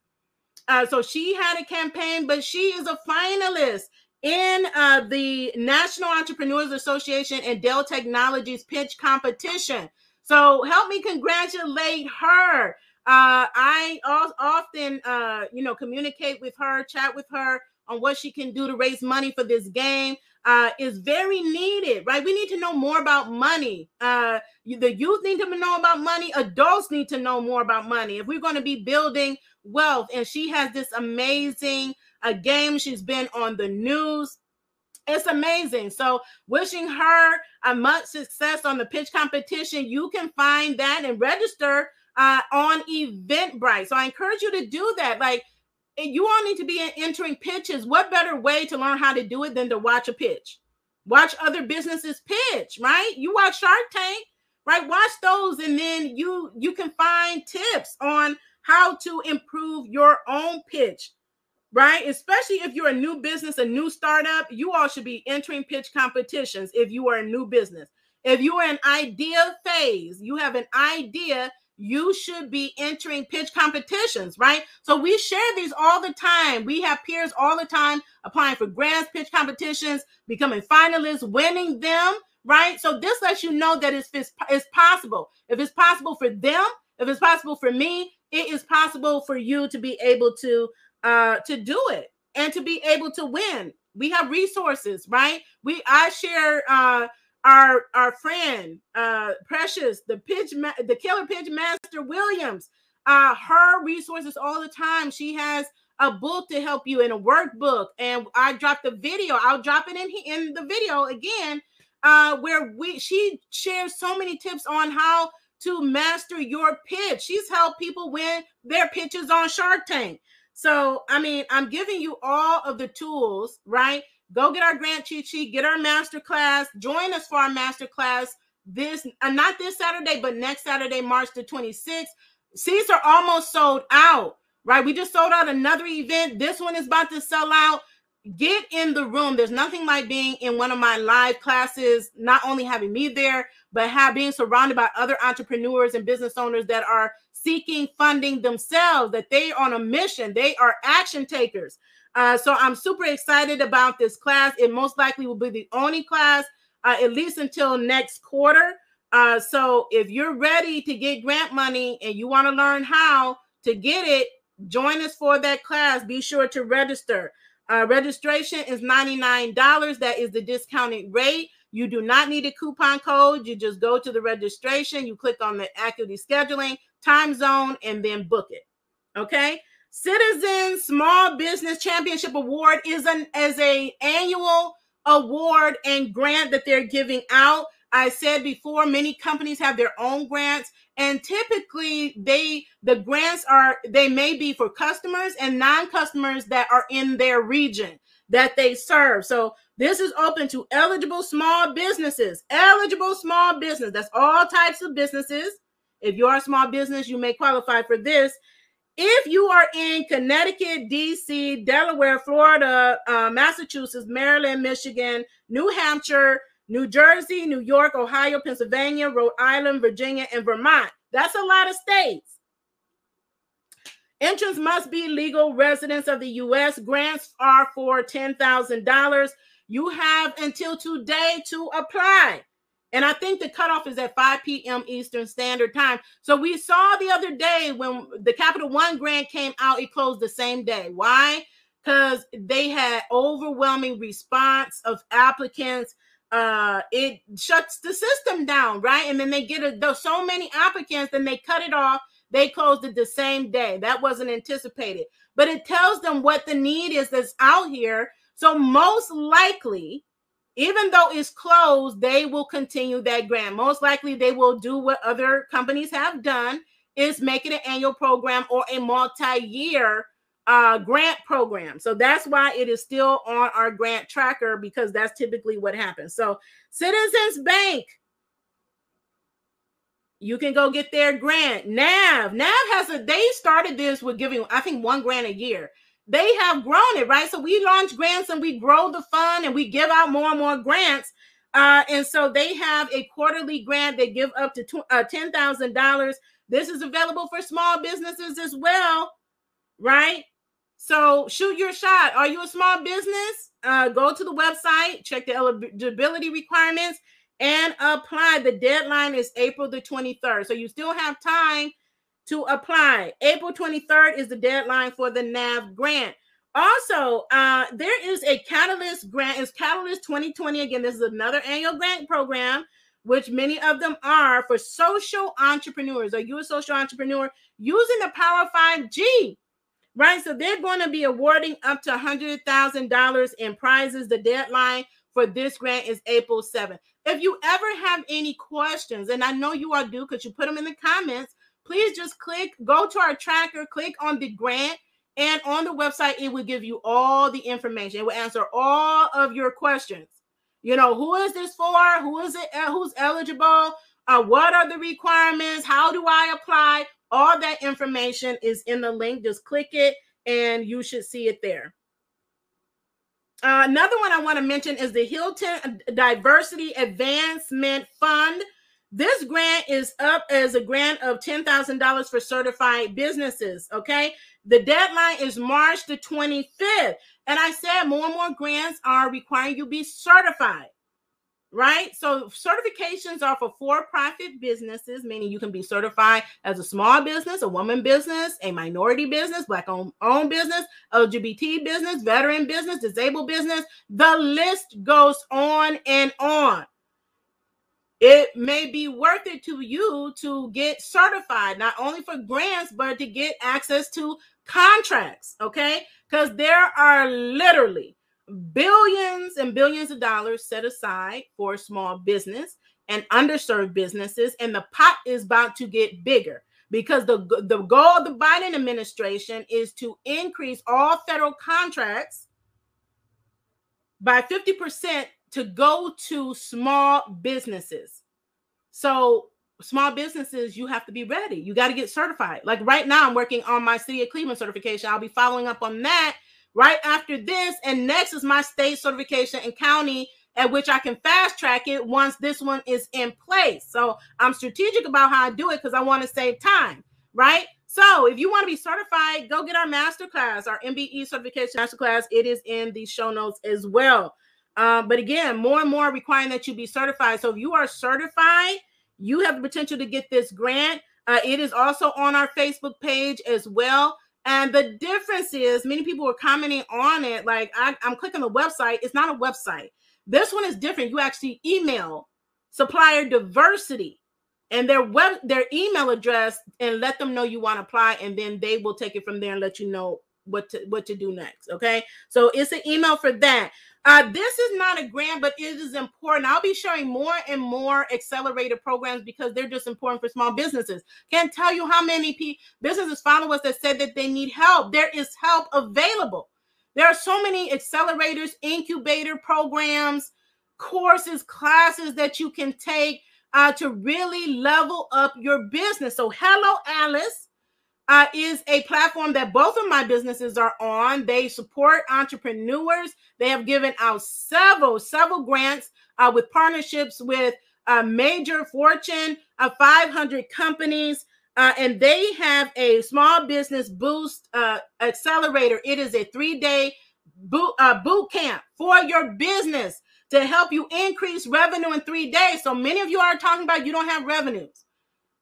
Uh, so she had a campaign, but she is a finalist in uh, the National Entrepreneurs Association and Dell Technologies pitch competition. So help me congratulate her. Uh, I often, uh, you know, communicate with her, chat with her on what she can do to raise money for this game. uh, is very needed, right? We need to know more about money. Uh, the youth need to know about money. Adults need to know more about money. If we're going to be building wealth, and she has this amazing uh, game, she's been on the news. It's amazing. So, wishing her a much success on the pitch competition. You can find that and register uh, on Eventbrite. So, I encourage you to do that. Like, you all need to be entering pitches. What better way to learn how to do it than to watch a pitch? Watch other businesses pitch, right? You watch Shark Tank, right? Watch those and then you you can find tips on how to improve your own pitch, right? Especially if you're a new business, a new startup, you all should be entering pitch competitions if you are a new business. If you are in idea phase, you have an idea you should be entering pitch competitions, right? So we share these all the time. We have peers all the time applying for grants, pitch competitions, becoming finalists, winning them, right? So this lets you know that it's, it's possible. If it's possible for them, if it's possible for me, it is possible for you to be able to uh to do it and to be able to win. We have resources, right? We I share uh our our friend uh precious the pitch ma- the killer pitch master williams uh her resources all the time. She has a book to help you in a workbook. And i dropped the video. I'll drop it in in the video again uh where we she shares so many tips on how to master your pitch. She's helped people win their pitches on shark tank. So i mean i'm giving you all of the tools right Go get our grant cheat sheet, get our master class, join us for our master class this uh, not this Saturday, but next Saturday, March the 26th. Seats are almost sold out, right? We just sold out another event. This one is about to sell out. Get in the room. There's nothing like being in one of my live classes, not only having me there, but have being surrounded by other entrepreneurs and business owners that are seeking funding themselves, that they are on a mission, they are action takers. Uh, so I'm super excited about this class. It most likely will be the only class, uh, at least until next quarter. Uh, so if you're ready to get grant money and you want to learn how to get it, join us for that class. Be sure to register. Uh, registration is $99. That is the discounted rate. You do not need a coupon code. You just go to the registration, you click on the Acuity scheduling, time zone, and then book it. Okay. Citizen Small Business Championship Award is an as a annual award and grant that they're giving out. I said before, many companies have their own grants, and typically they the grants are they may be for customers and non-customers that are in their region that they serve. So this is open to eligible small businesses. Eligible small business. That's all types of businesses. If you're a small business, you may qualify for this. If you are in Connecticut, DC, Delaware, Florida, uh, Massachusetts, Maryland, Michigan, New Hampshire, New Jersey, New York, Ohio, Pennsylvania, Rhode Island, Virginia, and Vermont, that's a lot of states. Entrants must be legal residents of the U.S. Grants are for $10,000. You have until today to apply. And I think the cutoff is at 5 p.m. Eastern Standard Time. So we saw the other day when the Capital One grant came out, it closed the same day. Why? Because they had overwhelming response of applicants. Uh, it shuts the system down, right? And then they get a, so many applicants, then they cut it off. They closed it the same day. That wasn't anticipated, but it tells them what the need is that's out here. So most likely, even though it's closed, they will continue that grant. Most likely, they will do what other companies have done: is make it an annual program or a multi-year uh, grant program. So that's why it is still on our grant tracker because that's typically what happens. So Citizens Bank, you can go get their grant. NAV, NAV has a. They started this with giving, I think, one grant a year they have grown it, right? So we launch grants and we grow the fund and we give out more and more grants. Uh, and so they have a quarterly grant. They give up to uh, $10,000. This is available for small businesses as well, right? So shoot your shot. Are you a small business? Uh, go to the website, check the eligibility requirements, and apply. The deadline is April the 23rd. So you still have time to apply. April 23rd is the deadline for the NAV grant. Also, uh, there is a Catalyst grant. It's Catalyst 2020. Again, this is another annual grant program, which many of them are for social entrepreneurs. Are you a social entrepreneur using the Power of 5G? Right. So they're going to be awarding up to $100,000 in prizes. The deadline for this grant is April 7th. If you ever have any questions, and I know you all do because you put them in the comments, please just click, go to our tracker, click on the grant, and on the website, it will give you all the information. It will answer all of your questions. You know, who is this for? Who is it? Uh, who's eligible? Uh, what are the requirements? How do I apply? All that information is in the link. Just click it and you should see it there. Uh, another one I want to mention is the Hilton Diversity Advancement Fund. This grant is up as a grant of $10,000 for certified businesses. Okay. The deadline is March the 25th. And I said more and more grants are requiring you be certified right? So certifications are for for-profit businesses, meaning you can be certified as a small business, a woman business, a minority business, black owned business, LGBT business, veteran business, disabled business. The list goes on and on. It may be worth it to you to get certified, not only for grants, but to get access to contracts, okay? Because there are literally billions and billions of dollars set aside for small business and underserved businesses, and the pot is about to get bigger because the, the goal of the Biden administration is to increase all federal contracts by 50% to go to small businesses. So, small businesses, you have to be ready. You got to get certified. Like right now, I'm working on my City of Cleveland certification. I'll be following up on that right after this. And next is my state certification and county at which I can fast track it once this one is in place. So I'm strategic about how I do it because I want to save time, right? So if you want to be certified, go get our masterclass, our MBE certification masterclass. It is in the show notes as well. Uh, but again, more and more requiring that you be certified. So if you are certified, you have the potential to get this grant. Uh, it is also on our Facebook page as well. And the difference is, many people were commenting on it. Like I, am clicking the website, it's not a website. This one is different. You actually email supplier diversity and their web their email address and let them know you want to apply, and then they will take it from there and let you know what to what to do next. Okay, so it's an email for that. Uh, this is not a grant, but it is important. I'll be sharing more and more accelerated programs because they're just important for small businesses. Can't tell you how many p- businesses follow us that said that they need help. There is help available. There are so many accelerators, incubator programs, courses, classes that you can take uh, to really level up your business. So, Hello Alice uh, is a platform that both of my businesses are on. They support entrepreneurs. They have given out several, several grants uh, with partnerships with uh, major Fortune uh, 500 companies. Uh, and they have a small business boost uh, accelerator. It is a three day boot, boot camp for your business to help you increase revenue in three days. So many of you are talking about you don't have revenues.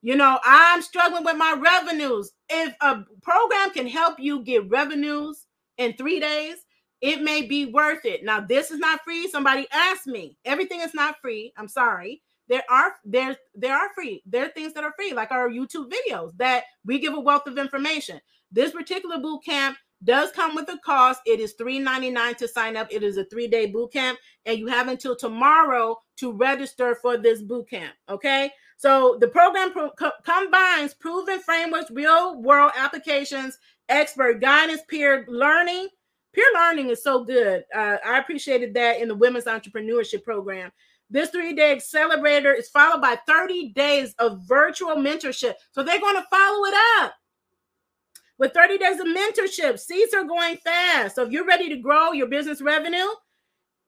You know, I'm struggling with my revenues. If a program can help you get revenues in three days, it may be worth it. Now, this is not free. Somebody asked me. Everything is not free. I'm sorry. There are there there are free. There are things that are free, like our YouTube videos that we give a wealth of information. This particular boot camp does come with a cost. It is $3.99 to sign up. It is a three-day boot camp, and you have until tomorrow to register for this boot camp. Okay. So the program pro- co- combines proven frameworks, real world applications, expert guidance, peer learning. Peer learning is so good. Uh, I appreciated that in the women's entrepreneurship program. This three day accelerator is followed by 30 days of virtual mentorship. So they're going to follow it up with 30 days of mentorship. Seats are going fast. So if you're ready to grow your business revenue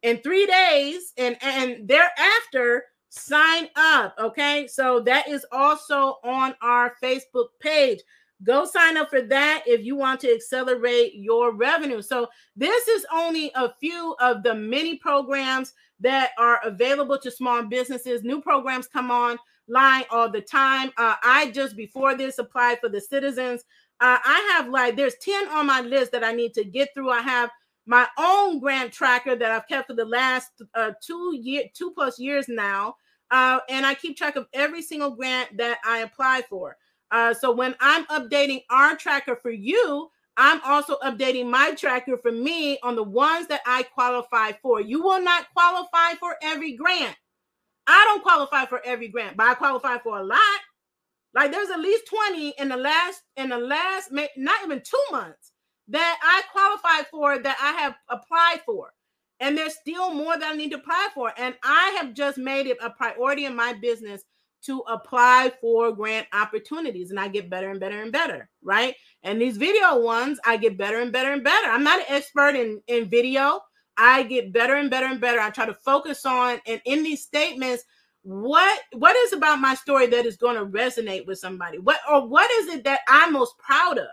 in three days and, and thereafter, sign up. Okay. So that is also on our Facebook page. Go sign up for that if you want to accelerate your revenue. So, this is only a few of the many programs that are available to small businesses. New programs come on line all the time. Uh, I just before this applied for the Citizens Uh, I have like there's 10 on my list that I need to get through. I have my own grant tracker that I've kept for the last uh, two year two plus years now. Uh, and I keep track of every single grant that I apply for. Uh, so when I'm updating our tracker for you, I'm also updating my tracker for me on the ones that I qualify for. You will not qualify for every grant. I don't qualify for every grant, but I qualify for a lot. Like there's at least 20 in the last in the last not even 2 months that I qualified for that I have applied for. And there's still more that I need to apply for. And I have just made it a priority in my business to apply for grant opportunities. And I get better and better and better, right? And these video ones, I get better and better and better. I'm not an expert in, in video. I get better and better and better. I try to focus on and in these statements, what what is about my story that is going to resonate with somebody? What or what is it that I'm most proud of?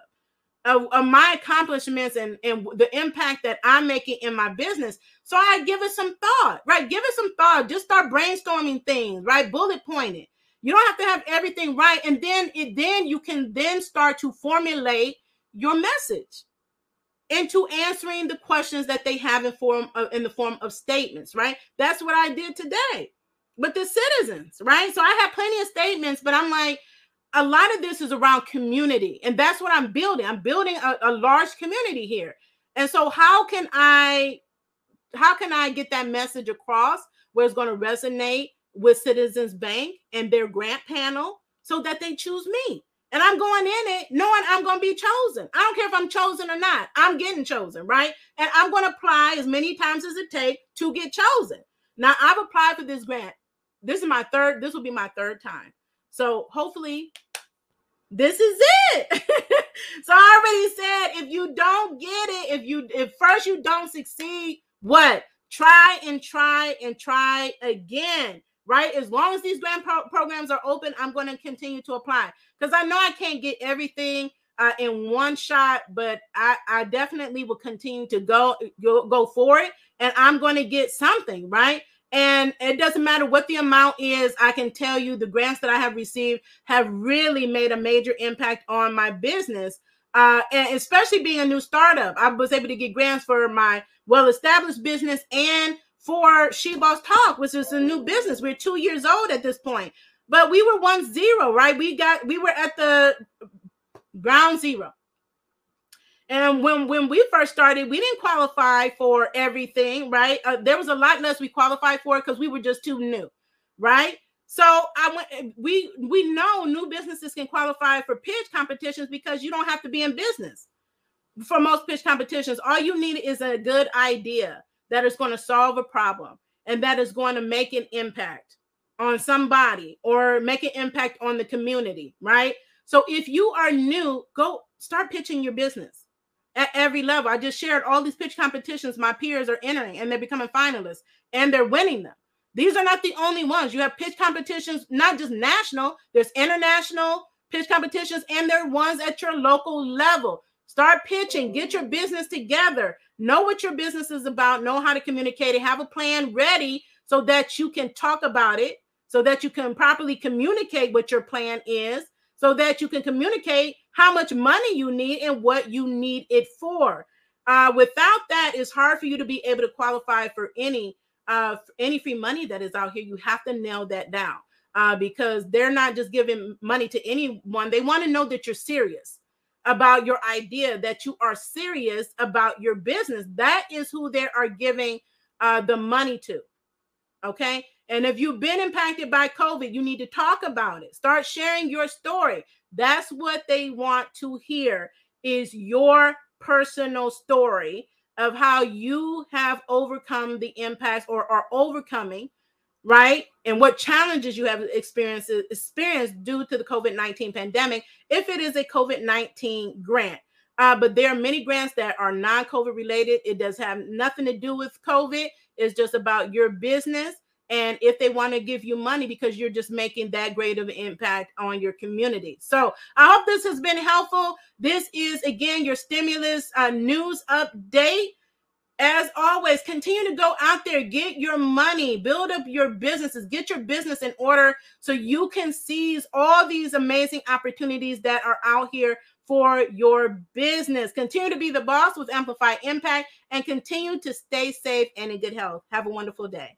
Of, of, my accomplishments and, and the impact that I'm making in my business. So I give it some thought, right? Give it some thought. Just start brainstorming things, right? Bullet point it. You don't have to have everything right, and then it then you can then start to formulate your message into answering the questions that they have in form of, in the form of statements, right? That's what I did today with the citizens, right? So I have plenty of statements, but I'm like, a lot of this is around community, and that's what I'm building. I'm building a, a large community here, and so how can I, how can I get that message across where it's going to resonate with Citizens Bank and their grant panel so that they choose me? And I'm going in it knowing I'm going to be chosen. I don't care if I'm chosen or not. I'm getting chosen, right? And I'm going to apply as many times as it takes to get chosen. Now, I've applied for this grant. This is my third, this will be my third time. So hopefully this is it. (laughs) so I already said if you don't get it, if you if first you don't succeed, what? Try and try and try again right? As long as these grant pro- programs are open, I'm going to continue to apply because I know I can't get everything uh, in one shot, but I, I definitely will continue to go, go go for it, and I'm going to get something, right? And it doesn't matter what the amount is. I can tell you the grants that I have received have really made a major impact on my business. Uh, and especially being a new startup, I was able to get grants for my well-established business and for She Boss Talk, which is a new business. We're two years old at this point, but we were one zero, right? We got we were at the ground zero. And when when we first started, we didn't qualify for everything, right? Uh, there was a lot less we qualified for because we were just too new, right? So I went. We we know new businesses can qualify for pitch competitions because you don't have to be in business for most pitch competitions. All you need is a good idea that is going to solve a problem and that is going to make an impact on somebody or make an impact on the community, right? So if you are new, go start pitching your business at every level. I just shared all these pitch competitions my peers are entering and they're becoming finalists and they're winning them. These are not the only ones. You have pitch competitions, not just national, there's international pitch competitions, and there are ones at your local level. Start pitching, get your business together, know what your business is about, know how to communicate it, have a plan ready so that you can talk about it, so that you can properly communicate what your plan is, so that you can communicate how much money you need and what you need it for. Uh, without that, it's hard for you to be able to qualify for any uh, any free money that is out here. You have to nail that down uh, because they're not just giving money to anyone. They want to know that you're serious about your idea, that you are serious about your business. That is who they are giving uh, the money to. Okay. And if you've been impacted by COVID, you need to talk about it. Start sharing your story. That's what they want to hear is your personal story of how you have overcome the impacts or are overcoming right? And what challenges you have experienced experienced due to the COVID-19 pandemic if it is a COVID-19 grant. Uh, but there are many grants that are non-COVID related. It does have nothing to do with COVID. It's just about your business. And if they want to give you money because you're just making that great of an impact on your community. So I hope this has been helpful. This is again your stimulus uh, news update. As always, continue to go out there, get your money, build up your businesses, get your business in order so you can seize all these amazing opportunities that are out here for your business. Continue to be the boss with Amplify Impact and continue to stay safe and in good health. Have a wonderful day.